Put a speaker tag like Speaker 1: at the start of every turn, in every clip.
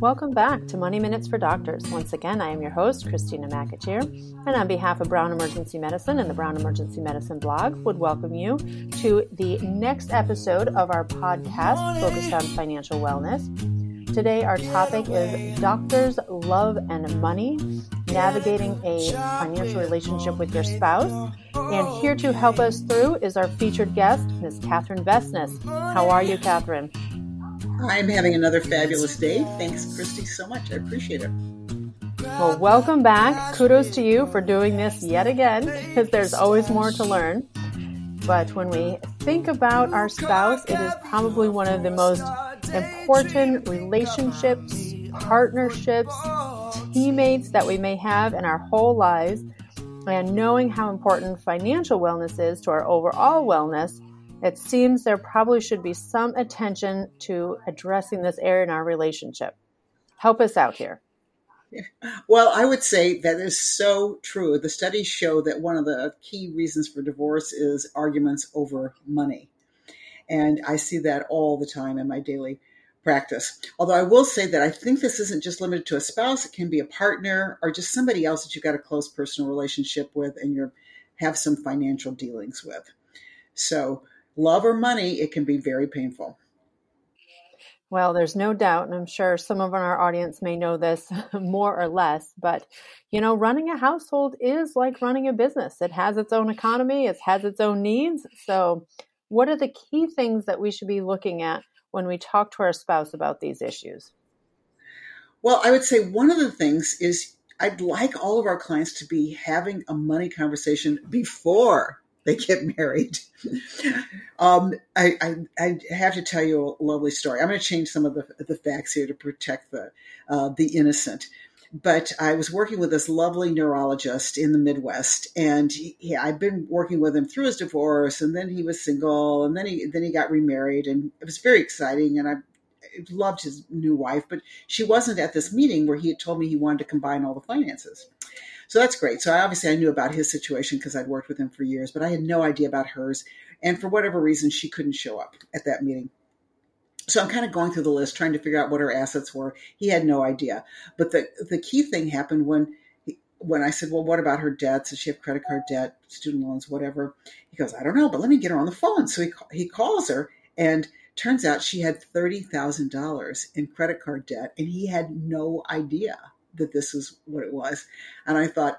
Speaker 1: Welcome back to Money Minutes for Doctors. Once again, I am your host, Christina McAteer, and on behalf of Brown Emergency Medicine and the Brown Emergency Medicine blog, would welcome you to the next episode of our podcast focused on financial wellness. Today, our topic is Doctors, Love, and Money Navigating a Financial Relationship with Your Spouse. And here to help us through is our featured guest, Ms. Catherine Vestnes. How are you, Catherine?
Speaker 2: I'm having another fabulous day. Thanks, Christy, so much. I appreciate it.
Speaker 1: Well, welcome back. Kudos to you for doing this yet again, because there's always more to learn. But when we think about our spouse, it is probably one of the most important relationships, partnerships, teammates that we may have in our whole lives. And knowing how important financial wellness is to our overall wellness it seems there probably should be some attention to addressing this area in our relationship. Help us out here.
Speaker 2: Well, I would say that is so true. The studies show that one of the key reasons for divorce is arguments over money. And I see that all the time in my daily practice. Although I will say that I think this isn't just limited to a spouse, it can be a partner or just somebody else that you've got a close personal relationship with and you have some financial dealings with. So love or money, it can be very painful.
Speaker 1: Well, there's no doubt, and I'm sure some of our audience may know this more or less, but you know, running a household is like running a business. It has its own economy, it has its own needs. So, what are the key things that we should be looking at when we talk to our spouse about these issues?
Speaker 2: Well, I would say one of the things is I'd like all of our clients to be having a money conversation before they get married. um, I, I, I, have to tell you a lovely story. I'm going to change some of the, the facts here to protect the uh, the innocent. But I was working with this lovely neurologist in the Midwest, and he, he, I'd been working with him through his divorce, and then he was single, and then he then he got remarried, and it was very exciting. And I loved his new wife, but she wasn't at this meeting where he had told me he wanted to combine all the finances. So that's great. So I obviously I knew about his situation because I'd worked with him for years, but I had no idea about hers. And for whatever reason, she couldn't show up at that meeting. So I'm kind of going through the list, trying to figure out what her assets were. He had no idea. But the the key thing happened when when I said, "Well, what about her debts? Does she have credit card debt, student loans, whatever?" He goes, "I don't know, but let me get her on the phone." So he he calls her, and turns out she had thirty thousand dollars in credit card debt, and he had no idea that this is what it was. And I thought,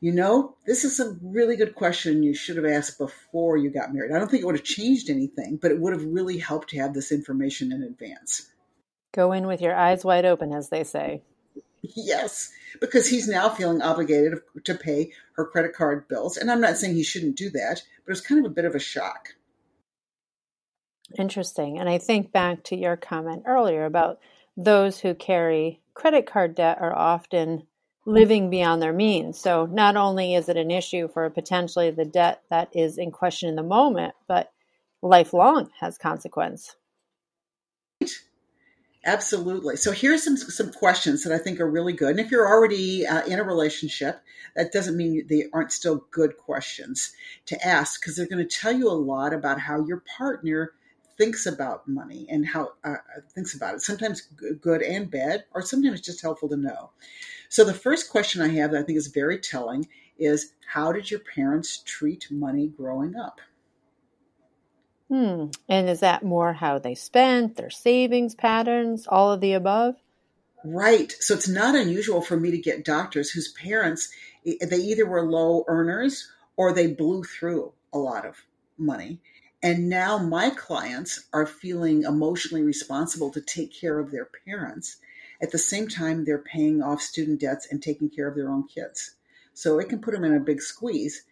Speaker 2: you know, this is a really good question you should have asked before you got married. I don't think it would have changed anything, but it would have really helped to have this information in advance.
Speaker 1: Go in with your eyes wide open, as they say.
Speaker 2: Yes, because he's now feeling obligated to pay her credit card bills. And I'm not saying he shouldn't do that, but it's kind of a bit of a shock.
Speaker 1: Interesting. And I think back to your comment earlier about those who carry credit card debt are often living beyond their means. So not only is it an issue for potentially the debt that is in question in the moment, but lifelong has consequence.
Speaker 2: Absolutely. So here's some some questions that I think are really good. And if you're already uh, in a relationship, that doesn't mean they aren't still good questions to ask because they're going to tell you a lot about how your partner thinks about money and how uh, thinks about it. Sometimes good and bad, or sometimes just helpful to know. So the first question I have that I think is very telling is how did your parents treat money growing up?
Speaker 1: Hmm. And is that more how they spent, their savings patterns, all of the above?
Speaker 2: Right. So it's not unusual for me to get doctors whose parents they either were low earners or they blew through a lot of money and now my clients are feeling emotionally responsible to take care of their parents. At the same time, they're paying off student debts and taking care of their own kids. So it can put them in a big squeeze.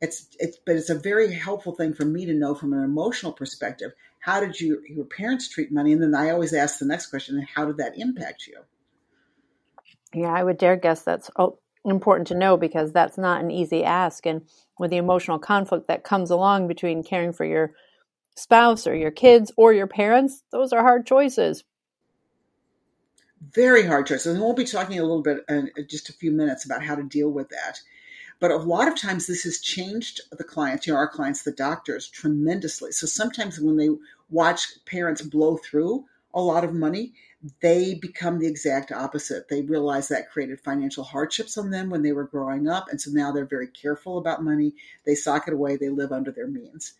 Speaker 2: It's, it's, but it's a very helpful thing for me to know from an emotional perspective. How did you, your parents treat money? And then I always ask the next question, how did that impact you?
Speaker 1: Yeah, I would dare guess that's oh, important to know because that's not an easy ask. And with the emotional conflict that comes along between caring for your spouse or your kids or your parents, those are hard choices.
Speaker 2: Very hard choices. And we'll be talking a little bit in uh, just a few minutes about how to deal with that. But a lot of times this has changed the clients, you know, our clients, the doctors, tremendously. So sometimes when they watch parents blow through a lot of money, they become the exact opposite. They realize that created financial hardships on them when they were growing up. And so now they're very careful about money. They sock it away, they live under their means.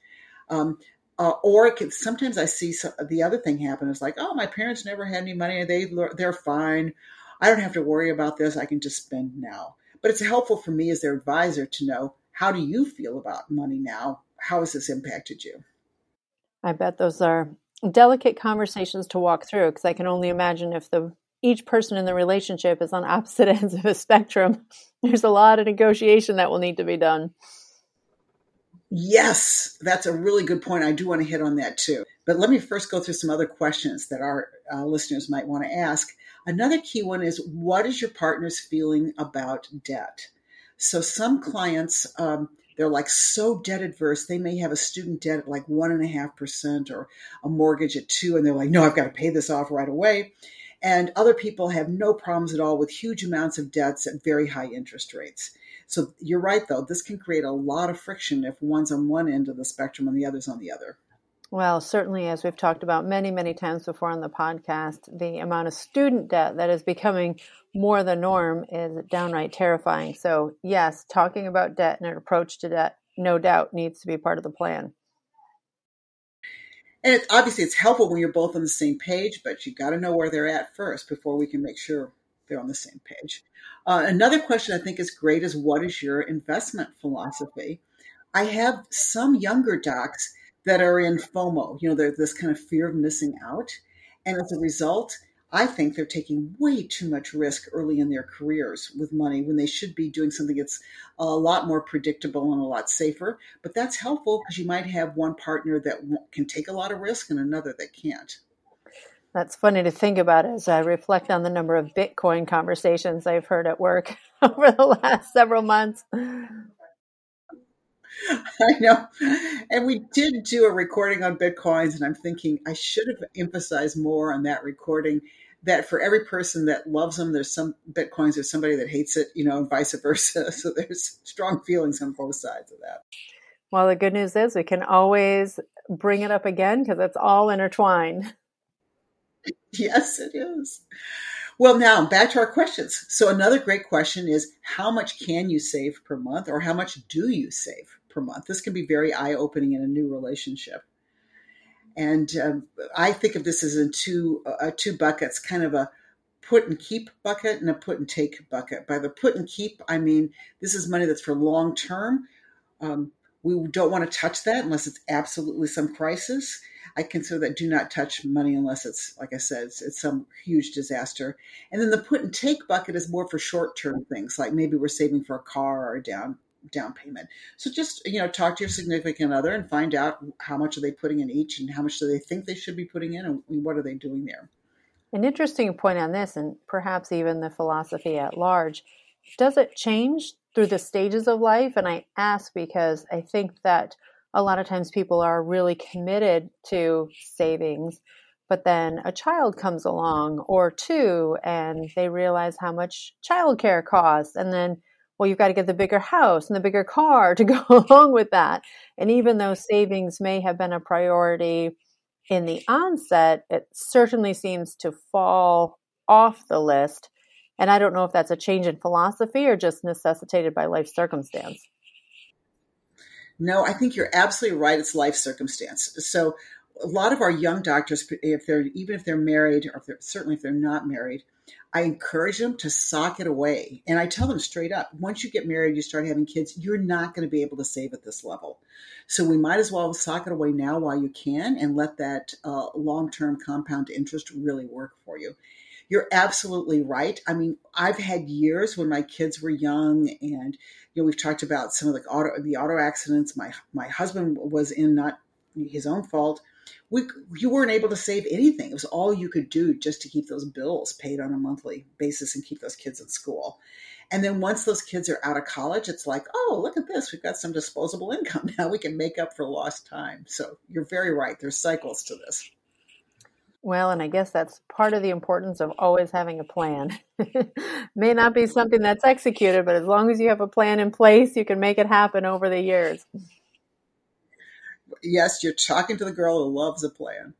Speaker 2: Um, uh, or it can, sometimes I see some, the other thing happen is like, oh, my parents never had any money. They they're fine. I don't have to worry about this. I can just spend now. But it's helpful for me as their advisor to know how do you feel about money now? How has this impacted you?
Speaker 1: I bet those are delicate conversations to walk through because I can only imagine if the each person in the relationship is on opposite ends of a spectrum, there's a lot of negotiation that will need to be done.
Speaker 2: Yes, that's a really good point. I do want to hit on that too. But let me first go through some other questions that our uh, listeners might want to ask. Another key one is what is your partner's feeling about debt? So some clients, um, they're like so debt adverse. They may have a student debt at like one and a half percent or a mortgage at two, and they're like, no, I've got to pay this off right away. And other people have no problems at all with huge amounts of debts at very high interest rates. So you're right, though. This can create a lot of friction if one's on one end of the spectrum and the other's on the other.
Speaker 1: Well, certainly, as we've talked about many, many times before on the podcast, the amount of student debt that is becoming more the norm is downright terrifying. So, yes, talking about debt and an approach to debt, no doubt, needs to be part of the plan.
Speaker 2: And it, obviously, it's helpful when you're both on the same page, but you've got to know where they're at first before we can make sure they're on the same page. Uh, another question I think is great is what is your investment philosophy? I have some younger docs that are in FOMO. You know, there's this kind of fear of missing out. And as a result, I think they're taking way too much risk early in their careers with money when they should be doing something that's a lot more predictable and a lot safer. But that's helpful because you might have one partner that can take a lot of risk and another that can't.
Speaker 1: That's funny to think about as I reflect on the number of Bitcoin conversations I've heard at work over the last several months.
Speaker 2: I know. And we did do a recording on Bitcoins, and I'm thinking I should have emphasized more on that recording that for every person that loves them, there's some Bitcoins, there's somebody that hates it, you know, and vice versa. So there's strong feelings on both sides of that.
Speaker 1: Well, the good news is we can always bring it up again because it's all intertwined.
Speaker 2: Yes, it is. Well, now back to our questions. So, another great question is how much can you save per month, or how much do you save per month? This can be very eye opening in a new relationship. And um, I think of this as in two uh, two buckets, kind of a put and keep bucket and a put and take bucket. By the put and keep, I mean this is money that's for long term. Um, we don't want to touch that unless it's absolutely some crisis. I consider that do not touch money unless it's, like I said, it's, it's some huge disaster. And then the put and take bucket is more for short term things, like maybe we're saving for a car or a down down payment. So just you know, talk to your significant other and find out how much are they putting in each, and how much do they think they should be putting in, and what are they doing there.
Speaker 1: An interesting point on this, and perhaps even the philosophy at large, does it change through the stages of life? And I ask because I think that a lot of times people are really committed to savings, but then a child comes along or two and they realize how much childcare costs. And then, well, you've got to get the bigger house and the bigger car to go along with that. And even though savings may have been a priority in the onset, it certainly seems to fall off the list. And I don't know if that's a change in philosophy or just necessitated by life circumstance.
Speaker 2: No, I think you're absolutely right. It's life circumstance. So a lot of our young doctors, if they're even if they're married, or if they're, certainly if they're not married, I encourage them to sock it away. And I tell them straight up, once you get married, you start having kids, you're not going to be able to save at this level. So we might as well sock it away now while you can and let that uh, long-term compound interest really work for you. You're absolutely right. I mean, I've had years when my kids were young and you know, we've talked about some of the auto the auto accidents. My my husband was in not his own fault. We you weren't able to save anything. It was all you could do just to keep those bills paid on a monthly basis and keep those kids in school. And then once those kids are out of college, it's like, oh, look at this. We've got some disposable income. Now we can make up for lost time. So you're very right. There's cycles to this.
Speaker 1: Well, and I guess that's part of the importance of always having a plan. May not be something that's executed, but as long as you have a plan in place, you can make it happen over the years.
Speaker 2: Yes, you're talking to the girl who loves a plan.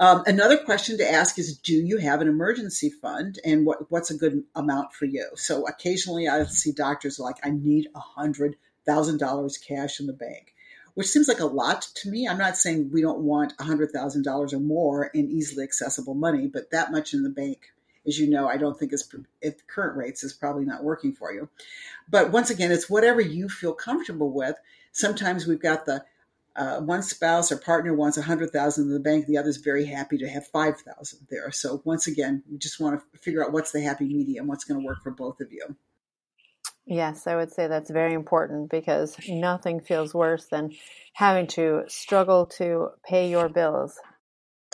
Speaker 2: Um, another question to ask is, do you have an emergency fund, and what, what's a good amount for you? So occasionally, I see doctors like, I need a hundred thousand dollars cash in the bank, which seems like a lot to me. I'm not saying we don't want a hundred thousand dollars or more in easily accessible money, but that much in the bank, as you know, I don't think is at current rates is probably not working for you. But once again, it's whatever you feel comfortable with. Sometimes we've got the uh, one spouse or partner wants a hundred thousand in the bank, the other's very happy to have five thousand there. So once again, we just want to figure out what's the happy medium, what's going to work for both of you.
Speaker 1: Yes, I would say that's very important because nothing feels worse than having to struggle to pay your bills.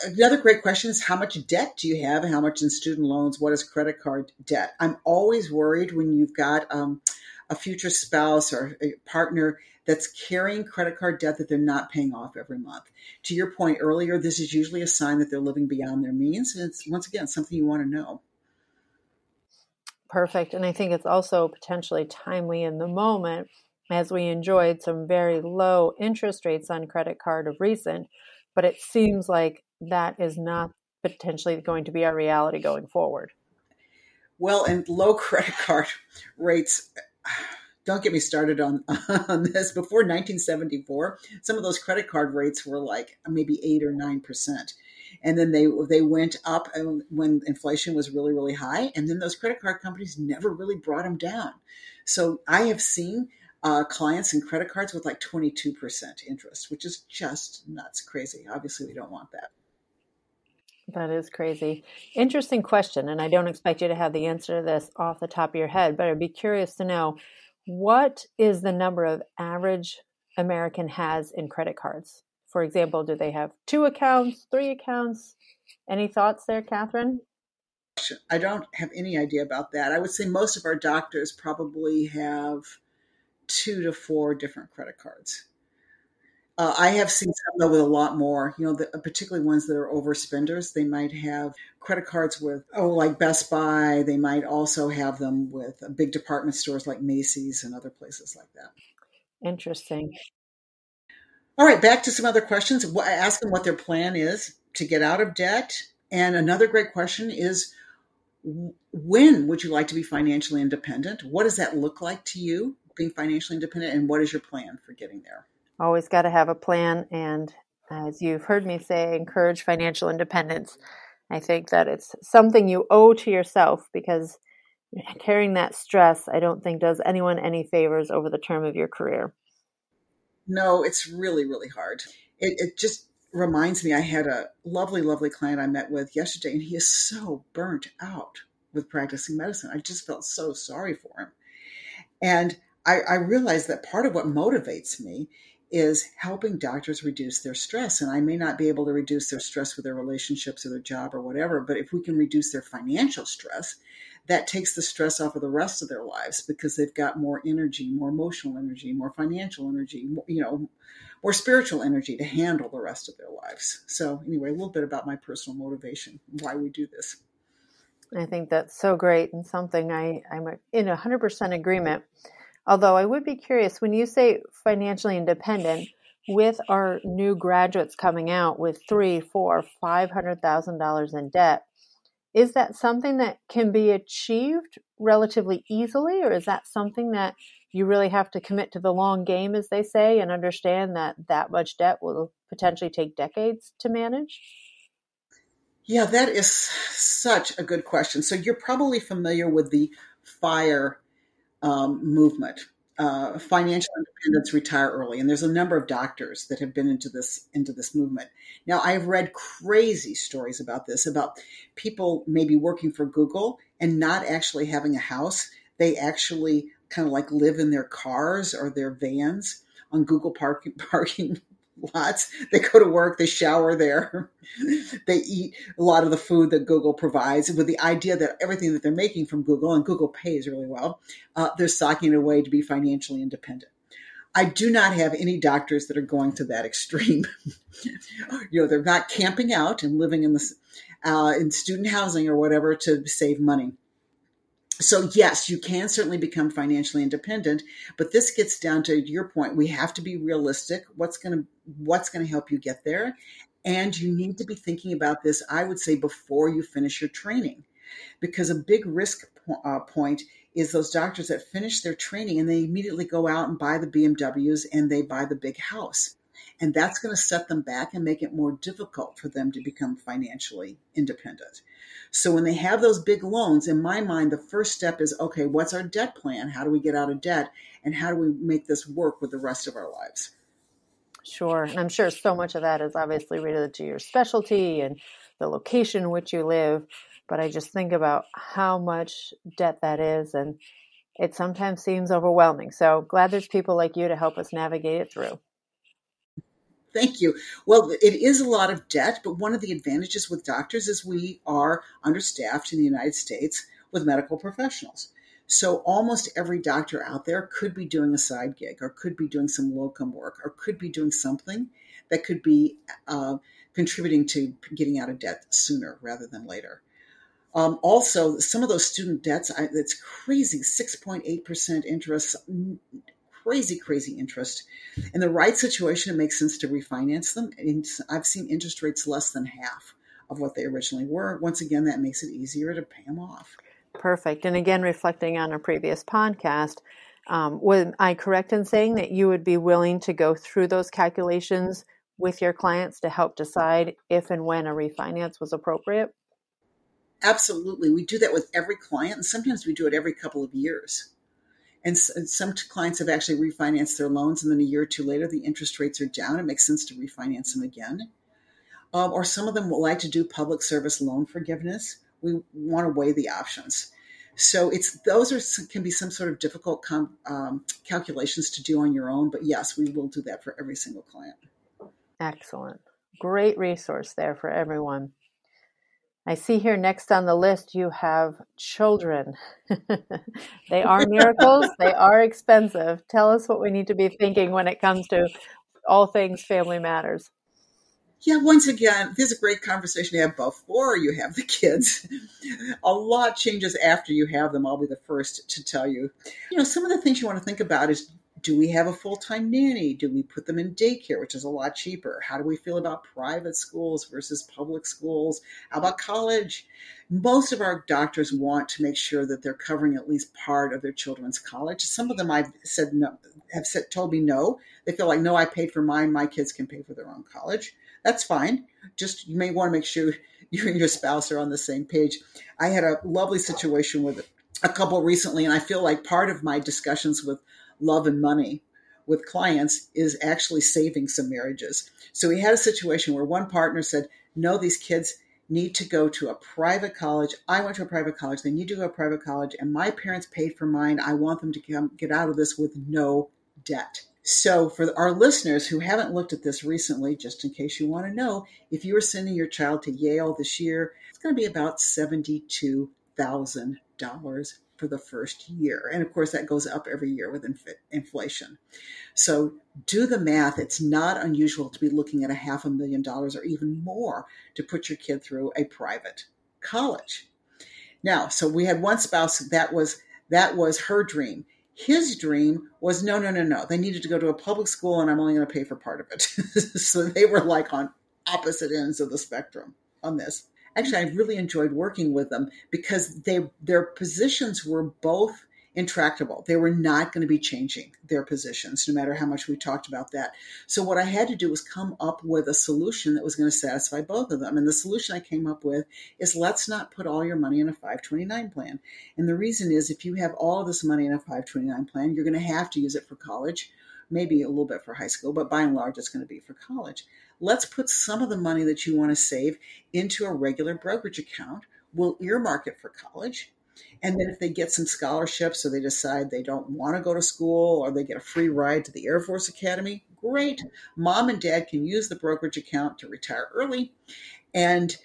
Speaker 2: Another great question is how much debt do you have how much in student loans? What is credit card debt? I'm always worried when you've got um, a future spouse or a partner that's carrying credit card debt that they're not paying off every month. To your point earlier, this is usually a sign that they're living beyond their means. And it's, once again, something you want to know.
Speaker 1: Perfect. And I think it's also potentially timely in the moment as we enjoyed some very low interest rates on credit card of recent, but it seems like that is not potentially going to be our reality going forward.
Speaker 2: Well, and low credit card rates don't get me started on on this. Before 1974, some of those credit card rates were like maybe eight or nine percent, and then they they went up when inflation was really really high, and then those credit card companies never really brought them down. So I have seen uh, clients and credit cards with like 22% interest, which is just nuts, crazy. Obviously, we don't want that.
Speaker 1: That is crazy. Interesting question. And I don't expect you to have the answer to this off the top of your head, but I'd be curious to know what is the number of average American has in credit cards? For example, do they have two accounts, three accounts? Any thoughts there, Catherine?
Speaker 2: I don't have any idea about that. I would say most of our doctors probably have two to four different credit cards. Uh, I have seen some though with a lot more. You know, the, particularly ones that are overspenders. They might have credit cards with oh, like Best Buy. They might also have them with big department stores like Macy's and other places like that.
Speaker 1: Interesting.
Speaker 2: All right, back to some other questions. Ask them what their plan is to get out of debt. And another great question is when would you like to be financially independent? What does that look like to you, being financially independent? And what is your plan for getting there?
Speaker 1: Always got to have a plan. And as you've heard me say, encourage financial independence. I think that it's something you owe to yourself because carrying that stress, I don't think does anyone any favors over the term of your career.
Speaker 2: No, it's really, really hard. It, it just reminds me, I had a lovely, lovely client I met with yesterday, and he is so burnt out with practicing medicine. I just felt so sorry for him. And I, I realized that part of what motivates me is helping doctors reduce their stress. And I may not be able to reduce their stress with their relationships or their job or whatever, but if we can reduce their financial stress, that takes the stress off of the rest of their lives because they've got more energy, more emotional energy, more financial energy, more, you know, more spiritual energy to handle the rest of their lives. So, anyway, a little bit about my personal motivation, why we do this.
Speaker 1: I think that's so great and something I, I'm in 100% agreement. Although I would be curious when you say financially independent, with our new graduates coming out with three, four, five hundred thousand dollars in debt, is that something that can be achieved relatively easily, or is that something that you really have to commit to the long game, as they say, and understand that that much debt will potentially take decades to manage?
Speaker 2: Yeah, that is such a good question. So you're probably familiar with the FIRE um, movement. Uh, financial independence, retire early, and there's a number of doctors that have been into this into this movement. Now, I have read crazy stories about this, about people maybe working for Google and not actually having a house. They actually kind of like live in their cars or their vans on Google parking parking lots. They go to work, they shower there, they eat a lot of the food that Google provides with the idea that everything that they're making from Google, and Google pays really well, uh, they're socking it away to be financially independent. I do not have any doctors that are going to that extreme. you know, they're not camping out and living in the uh, in student housing or whatever to save money so yes, you can certainly become financially independent, but this gets down to your point. We have to be realistic. What's going to what's going to help you get there, And you need to be thinking about this, I would say, before you finish your training, because a big risk uh, point is those doctors that finish their training and they immediately go out and buy the BMWs and they buy the big house. And that's going to set them back and make it more difficult for them to become financially independent. So when they have those big loans, in my mind, the first step is okay, what's our debt plan? How do we get out of debt? And how do we make this work with the rest of our lives?
Speaker 1: Sure. And I'm sure so much of that is obviously related to your specialty and the location in which you live. But I just think about how much debt that is, and it sometimes seems overwhelming. So glad there's people like you to help us navigate it through.
Speaker 2: Thank you. Well, it is a lot of debt, but one of the advantages with doctors is we are understaffed in the United States with medical professionals. So almost every doctor out there could be doing a side gig or could be doing some locum work or could be doing something that could be uh, contributing to getting out of debt sooner rather than later. Um, also, some of those student debts, I, it's crazy 6.8% interest, crazy, crazy interest. In the right situation, it makes sense to refinance them. And I've seen interest rates less than half of what they originally were. Once again, that makes it easier to pay them off.
Speaker 1: Perfect. And again, reflecting on a previous podcast, um, was I correct in saying that you would be willing to go through those calculations with your clients to help decide if and when a refinance was appropriate?
Speaker 2: Absolutely. We do that with every client, and sometimes we do it every couple of years. And some clients have actually refinanced their loans, and then a year or two later, the interest rates are down. It makes sense to refinance them again. Um, or some of them will like to do public service loan forgiveness. We want to weigh the options. So it's those are can be some sort of difficult com, um, calculations to do on your own, but yes, we will do that for every single client.
Speaker 1: Excellent, great resource there for everyone. I see here next on the list you have children. they are miracles, they are expensive. Tell us what we need to be thinking when it comes to all things family matters.
Speaker 2: Yeah, once again, there's a great conversation to have before you have the kids. a lot changes after you have them. I'll be the first to tell you. You know, some of the things you want to think about is do we have a full time nanny? Do we put them in daycare, which is a lot cheaper? How do we feel about private schools versus public schools? How about college? Most of our doctors want to make sure that they're covering at least part of their children's college. Some of them I've said no, have said, told me no. They feel like, no, I paid for mine. My kids can pay for their own college. That's fine. Just you may want to make sure you and your spouse are on the same page. I had a lovely situation with a couple recently, and I feel like part of my discussions with love and money with clients is actually saving some marriages. So we had a situation where one partner said, No, these kids need to go to a private college. I went to a private college. They need to go to a private college, and my parents paid for mine. I want them to come, get out of this with no debt. So, for our listeners who haven't looked at this recently, just in case you want to know, if you are sending your child to Yale this year, it's going to be about $72,000 for the first year. And of course, that goes up every year with inf- inflation. So do the math. It's not unusual to be looking at a half a million dollars or even more to put your kid through a private college. Now, so we had one spouse that was that was her dream. His dream was no, no, no, no. They needed to go to a public school, and I'm only going to pay for part of it. so they were like on opposite ends of the spectrum on this actually I really enjoyed working with them because they their positions were both intractable. They were not going to be changing their positions, no matter how much we talked about that. So, what I had to do was come up with a solution that was going to satisfy both of them. And the solution I came up with is let's not put all your money in a 529 plan. And the reason is if you have all this money in a 529 plan, you're going to have to use it for college, maybe a little bit for high school, but by and large, it's going to be for college. Let's put some of the money that you want to save into a regular brokerage account. We'll earmark it for college. And then if they get some scholarships or they decide they don't want to go to school or they get a free ride to the Air Force Academy, great. Mom and dad can use the brokerage account to retire early. And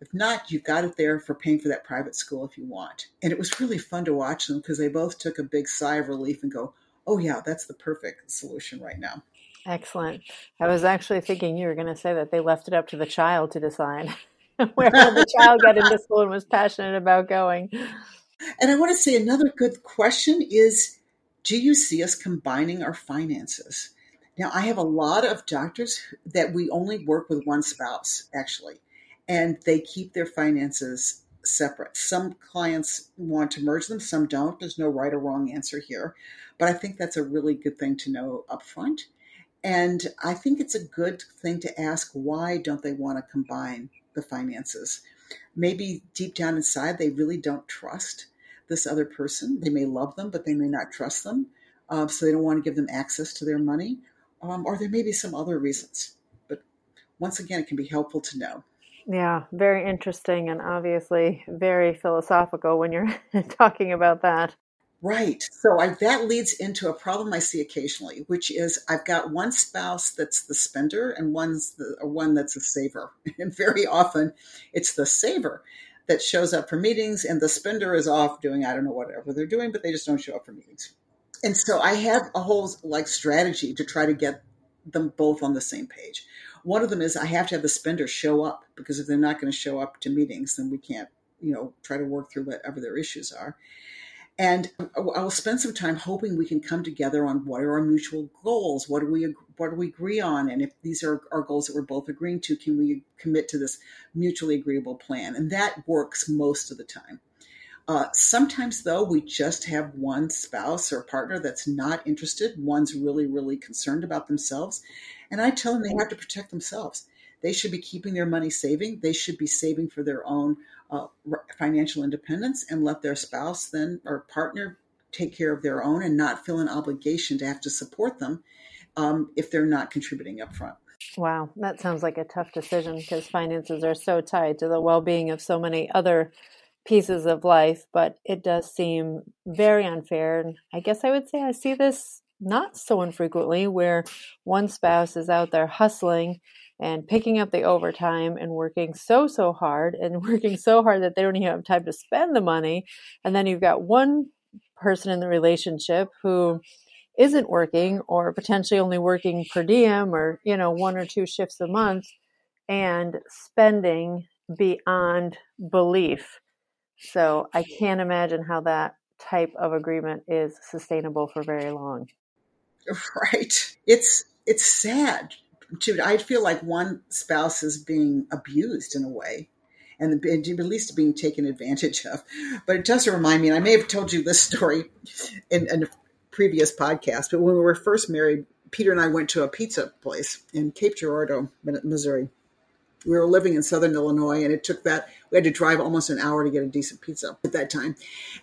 Speaker 2: if not, you've got it there for paying for that private school if you want. And it was really fun to watch them because they both took a big sigh of relief and go, oh, yeah, that's the perfect solution right now.
Speaker 1: Excellent. I was actually thinking you were going to say that they left it up to the child to decide where the child got into school and was passionate about going.
Speaker 2: And I want to say another good question is do you see us combining our finances? Now, I have a lot of doctors that we only work with one spouse, actually, and they keep their finances separate. Some clients want to merge them, some don't. There's no right or wrong answer here. But I think that's a really good thing to know up front. And I think it's a good thing to ask why don't they want to combine the finances? Maybe deep down inside, they really don't trust this other person. They may love them, but they may not trust them. Uh, so they don't want to give them access to their money. Um, or there may be some other reasons. But once again, it can be helpful to know.
Speaker 1: Yeah, very interesting and obviously very philosophical when you're talking about that.
Speaker 2: Right. So I, that leads into a problem I see occasionally, which is I've got one spouse that's the spender and one's the one that's a saver. And very often it's the saver that shows up for meetings and the spender is off doing I don't know whatever they're doing, but they just don't show up for meetings. And so I have a whole like strategy to try to get them both on the same page. One of them is I have to have the spender show up because if they're not going to show up to meetings, then we can't, you know, try to work through whatever their issues are. And I will spend some time hoping we can come together on what are our mutual goals, what do we what do we agree on, and if these are our goals that we're both agreeing to, can we commit to this mutually agreeable plan? And that works most of the time. Uh, sometimes, though, we just have one spouse or partner that's not interested. One's really, really concerned about themselves. And I tell them they have to protect themselves. They should be keeping their money saving. They should be saving for their own uh, financial independence and let their spouse then or partner take care of their own and not feel an obligation to have to support them um, if they're not contributing up front.
Speaker 1: Wow, that sounds like a tough decision because finances are so tied to the well being of so many other pieces of life, but it does seem very unfair. And I guess I would say I see this not so infrequently where one spouse is out there hustling and picking up the overtime and working so so hard and working so hard that they don't even have time to spend the money. And then you've got one person in the relationship who isn't working or potentially only working per diem or you know one or two shifts a month and spending beyond belief. So i can't imagine how that type of agreement is sustainable for very long
Speaker 2: right it's it's sad to I feel like one spouse is being abused in a way, and at least being taken advantage of. But it does remind me, and I may have told you this story in, in a previous podcast, but when we were first married, Peter and I went to a pizza place in Cape Girardeau, Missouri. We were living in Southern Illinois, and it took that we had to drive almost an hour to get a decent pizza at that time.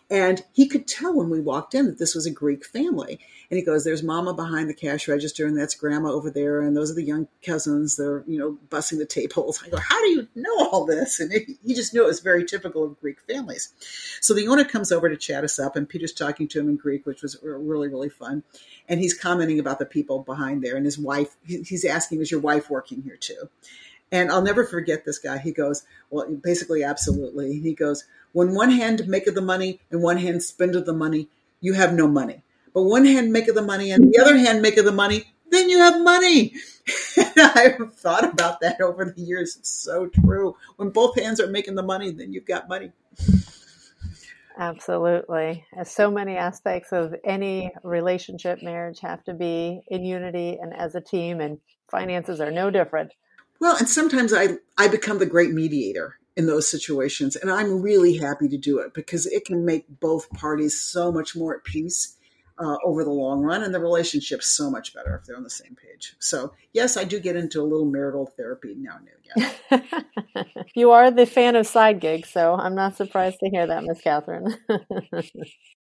Speaker 2: And he could tell when we walked in that this was a Greek family. And he goes, There's mama behind the cash register, and that's grandma over there, and those are the young cousins. They're, you know, bussing the tables. I go, How do you know all this? And he just knew it was very typical of Greek families. So the owner comes over to chat us up, and Peter's talking to him in Greek, which was really, really fun. And he's commenting about the people behind there and his wife. He's asking, Is your wife working here too? And I'll never forget this guy. He goes, well, basically, absolutely. He goes, when one hand maketh the money and one hand spendeth the money, you have no money. But one hand maketh the money and the other hand maketh the money, then you have money. I've thought about that over the years. It's so true. When both hands are making the money, then you've got money.
Speaker 1: Absolutely. As so many aspects of any relationship, marriage have to be in unity and as a team, and finances are no different.
Speaker 2: Well, and sometimes I, I become the great mediator in those situations. And I'm really happy to do it because it can make both parties so much more at peace uh, over the long run and the relationship's so much better if they're on the same page. So, yes, I do get into a little marital therapy now and
Speaker 1: again. you are the fan of side gigs, so I'm not surprised to hear that, Miss Catherine.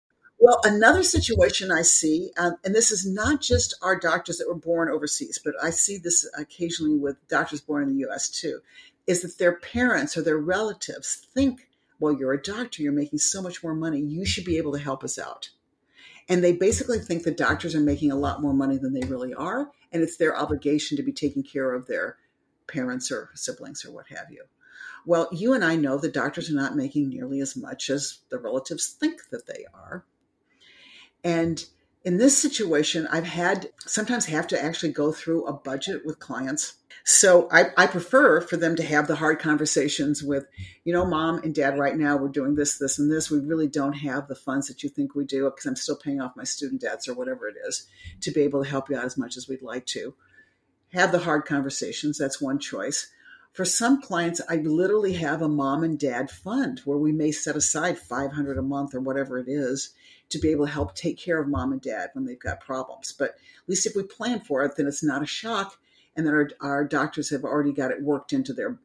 Speaker 2: Well, another situation I see, um, and this is not just our doctors that were born overseas, but I see this occasionally with doctors born in the US too, is that their parents or their relatives think, well, you're a doctor, you're making so much more money, you should be able to help us out. And they basically think that doctors are making a lot more money than they really are, and it's their obligation to be taking care of their parents or siblings or what have you. Well, you and I know that doctors are not making nearly as much as the relatives think that they are. And in this situation, I've had sometimes have to actually go through a budget with clients. So I, I prefer for them to have the hard conversations with, you know, mom and dad, right now we're doing this, this, and this. We really don't have the funds that you think we do because I'm still paying off my student debts or whatever it is to be able to help you out as much as we'd like to. Have the hard conversations. That's one choice. For some clients, I literally have a mom and dad fund where we may set aside 500 a month or whatever it is to be able to help take care of mom and dad when they've got problems. But at least if we plan for it, then it's not a shock and then our, our doctors have already got it worked into their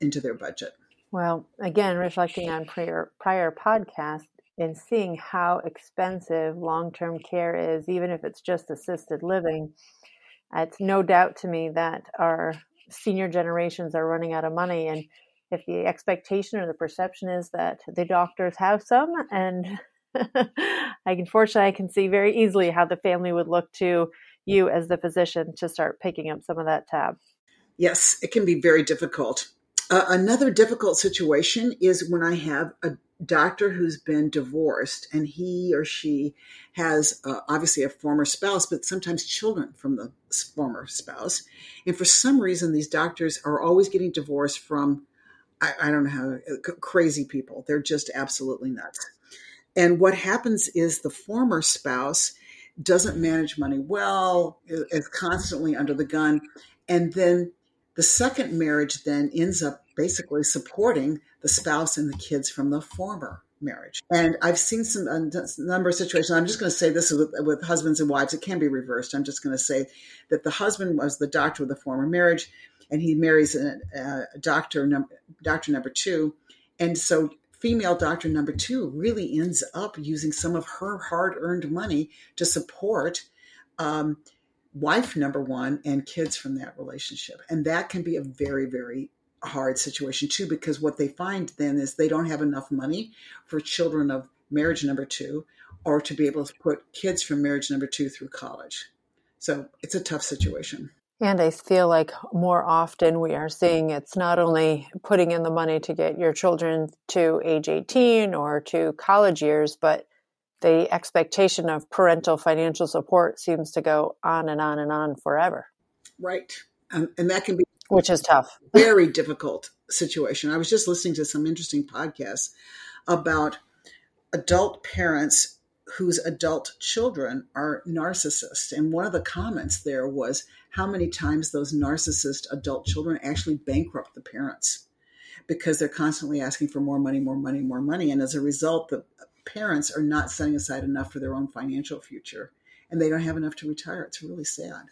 Speaker 2: into their budget.
Speaker 1: Well, again, reflecting on prior prior podcast and seeing how expensive long-term care is, even if it's just assisted living, it's no doubt to me that our senior generations are running out of money and if the expectation or the perception is that the doctors have some and I can fortunately I can see very easily how the family would look to you as the physician to start picking up some of that tab.
Speaker 2: Yes, it can be very difficult. Uh, another difficult situation is when I have a doctor who's been divorced and he or she has uh, obviously a former spouse, but sometimes children from the former spouse. And for some reason, these doctors are always getting divorced from, I, I don't know how, uh, crazy people. They're just absolutely nuts. And what happens is the former spouse doesn't manage money well, is constantly under the gun. And then the second marriage then ends up basically supporting the spouse and the kids from the former marriage. And I've seen some uh, a number of situations. I'm just going to say this with, with husbands and wives. It can be reversed. I'm just going to say that the husband was the doctor of the former marriage, and he marries a, a doctor, num, doctor number two, and so female doctor number two really ends up using some of her hard earned money to support um, wife number one and kids from that relationship. And that can be a very, very hard situation too, because what they find then is they don't have enough money for children of marriage number two or to be able to put kids from marriage number two through college. So it's a tough situation.
Speaker 1: And I feel like more often we are seeing it's not only putting in the money to get your children to age 18 or to college years, but the expectation of parental financial support seems to go on and on and on forever.
Speaker 2: Right. Um, and that can be
Speaker 1: which is tough.
Speaker 2: very difficult situation. I was just listening to some interesting podcasts about adult parents whose adult children are narcissists. And one of the comments there was how many times those narcissist adult children actually bankrupt the parents because they're constantly asking for more money, more money, more money. And as a result, the parents are not setting aside enough for their own financial future and they don't have enough to retire. It's really sad.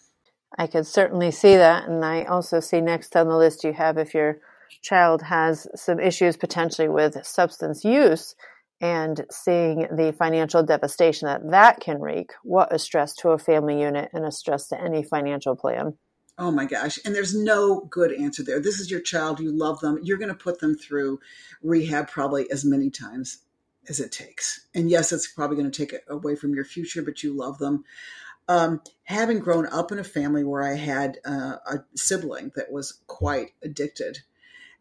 Speaker 1: I could certainly see that. And I also see next on the list you have if your child has some issues potentially with substance use and seeing the financial devastation that that can wreak, what a stress to a family unit and a stress to any financial plan.
Speaker 2: Oh my gosh. And there's no good answer there. This is your child. You love them. You're going to put them through rehab probably as many times as it takes. And yes, it's probably going to take it away from your future, but you love them. Um, having grown up in a family where I had uh, a sibling that was quite addicted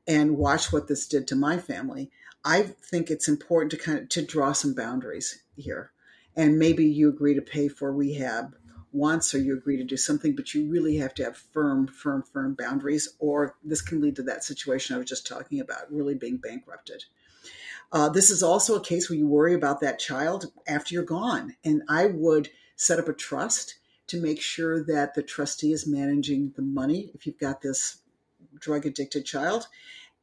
Speaker 2: and watched what this did to my family, I think it's important to kind of to draw some boundaries here. And maybe you agree to pay for rehab once or you agree to do something, but you really have to have firm, firm, firm boundaries, or this can lead to that situation I was just talking about, really being bankrupted. Uh, this is also a case where you worry about that child after you're gone. And I would set up a trust to make sure that the trustee is managing the money if you've got this drug addicted child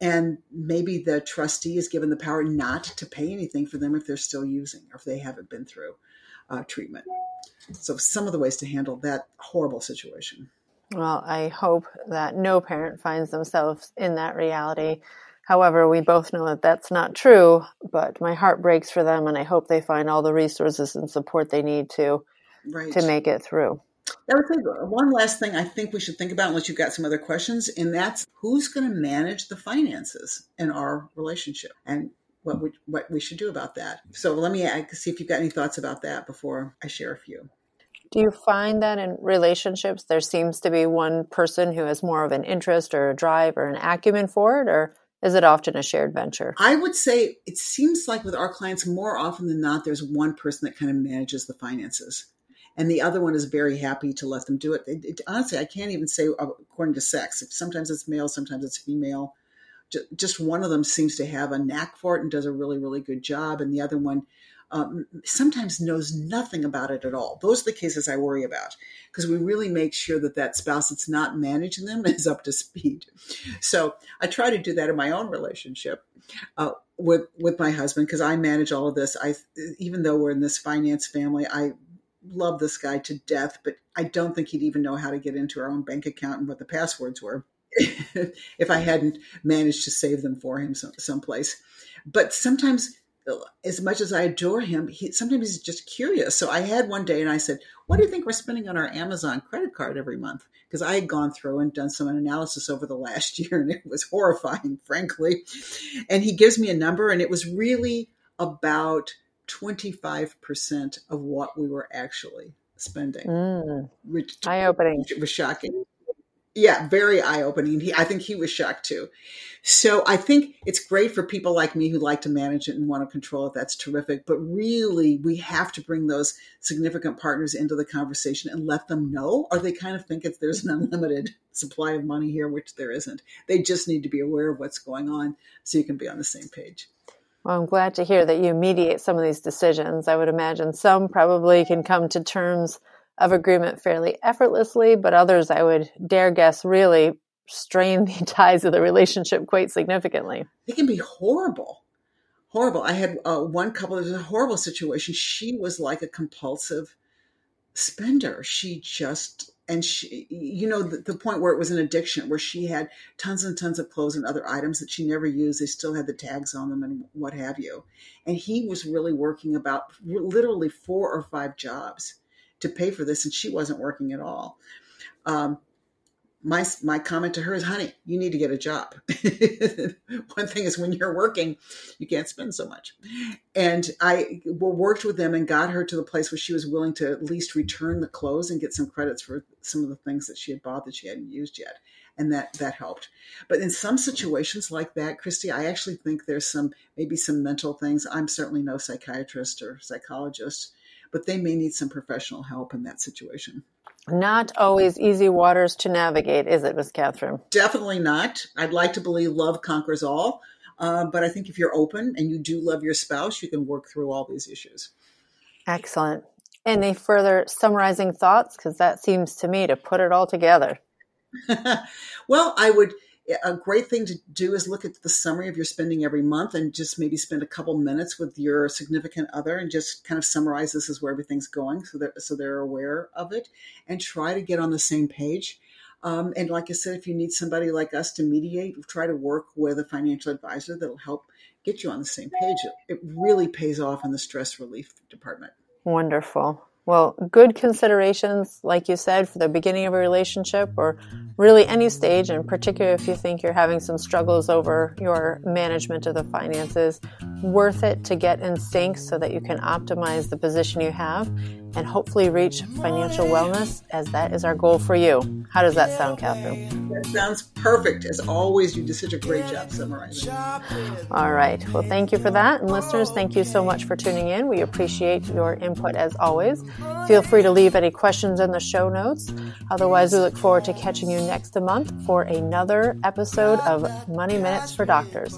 Speaker 2: and maybe the trustee is given the power not to pay anything for them if they're still using or if they haven't been through uh, treatment. So, some of the ways to handle that horrible situation.
Speaker 1: Well, I hope that no parent finds themselves in that reality. However, we both know that that's not true, but my heart breaks for them, and I hope they find all the resources and support they need to right. to make it through.
Speaker 2: I would say one last thing I think we should think about, unless you've got some other questions, and that's who's going to manage the finances in our relationship and what we, what we should do about that. So let me see if you've got any thoughts about that before I share a few.
Speaker 1: Do you find that in relationships there seems to be one person who has more of an interest or a drive or an acumen for it, or is it often a shared venture?
Speaker 2: I would say it seems like with our clients, more often than not, there's one person that kind of manages the finances and the other one is very happy to let them do it. it, it honestly, I can't even say according to sex. Sometimes it's male, sometimes it's female. Just one of them seems to have a knack for it and does a really, really good job, and the other one um, sometimes knows nothing about it at all. Those are the cases I worry about because we really make sure that that spouse that's not managing them is up to speed. So I try to do that in my own relationship uh, with with my husband because I manage all of this. I even though we're in this finance family, I love this guy to death, but I don't think he'd even know how to get into our own bank account and what the passwords were if I hadn't managed to save them for him some, someplace. But sometimes uh, as much as I adore him, he sometimes he's just curious. So I had one day and I said, What do you think we're spending on our Amazon credit card every month? Because I had gone through and done some analysis over the last year and it was horrifying, frankly. And he gives me a number and it was really about 25% of what we were actually spending.
Speaker 1: Mm, Eye opening.
Speaker 2: It was shocking yeah, very eye opening. He, I think he was shocked too. So I think it's great for people like me who like to manage it and want to control it. That's terrific. But really, we have to bring those significant partners into the conversation and let them know, or they kind of think if there's an unlimited supply of money here, which there isn't. They just need to be aware of what's going on so you can be on the same page.
Speaker 1: Well, I'm glad to hear that you mediate some of these decisions. I would imagine some probably can come to terms of agreement fairly effortlessly, but others I would dare guess really strain the ties of the relationship quite significantly.
Speaker 2: It can be horrible. Horrible. I had uh, one couple, it was a horrible situation. She was like a compulsive spender. She just, and she, you know, the, the, point where it was an addiction, where she had tons and tons of clothes and other items that she never used. They still had the tags on them and what have you. And he was really working about literally four or five jobs to pay for this, and she wasn't working at all. Um, my my comment to her is, "Honey, you need to get a job." One thing is when you're working, you can't spend so much. And I worked with them and got her to the place where she was willing to at least return the clothes and get some credits for some of the things that she had bought that she hadn't used yet, and that that helped. But in some situations like that, Christy, I actually think there's some maybe some mental things. I'm certainly no psychiatrist or psychologist but they may need some professional help in that situation.
Speaker 1: Not always easy waters to navigate, is it, Miss Catherine?
Speaker 2: Definitely not. I'd like to believe love conquers all, uh, but I think if you're open and you do love your spouse, you can work through all these issues.
Speaker 1: Excellent. Any further summarizing thoughts? Because that seems to me to put it all together.
Speaker 2: well, I would a great thing to do is look at the summary of your spending every month and just maybe spend a couple minutes with your significant other and just kind of summarize this is where everything's going so that so they're aware of it and try to get on the same page. Um, and like I said, if you need somebody like us to mediate, try to work with a financial advisor that'll help get you on the same page. It really pays off in the stress relief department.
Speaker 1: Wonderful. Well, good considerations, like you said, for the beginning of a relationship or really any stage, and particularly if you think you're having some struggles over your management of the finances, worth it to get in sync so that you can optimize the position you have and hopefully reach financial wellness as that is our goal for you. How does that sound, Catherine?
Speaker 2: That sounds perfect. As always, you did such a great job summarizing.
Speaker 1: All right. Well, thank you for that. And listeners, thank you so much for tuning in. We appreciate your input as always. Feel free to leave any questions in the show notes. Otherwise, we look forward to catching you next month for another episode of Money Minutes for Doctors.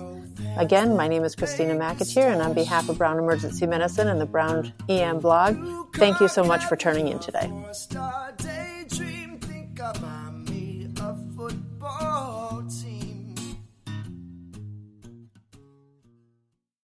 Speaker 1: Again, my name is Christina McAteer, and on behalf of Brown Emergency Medicine and the Brown EM blog, thank you so much for turning in today.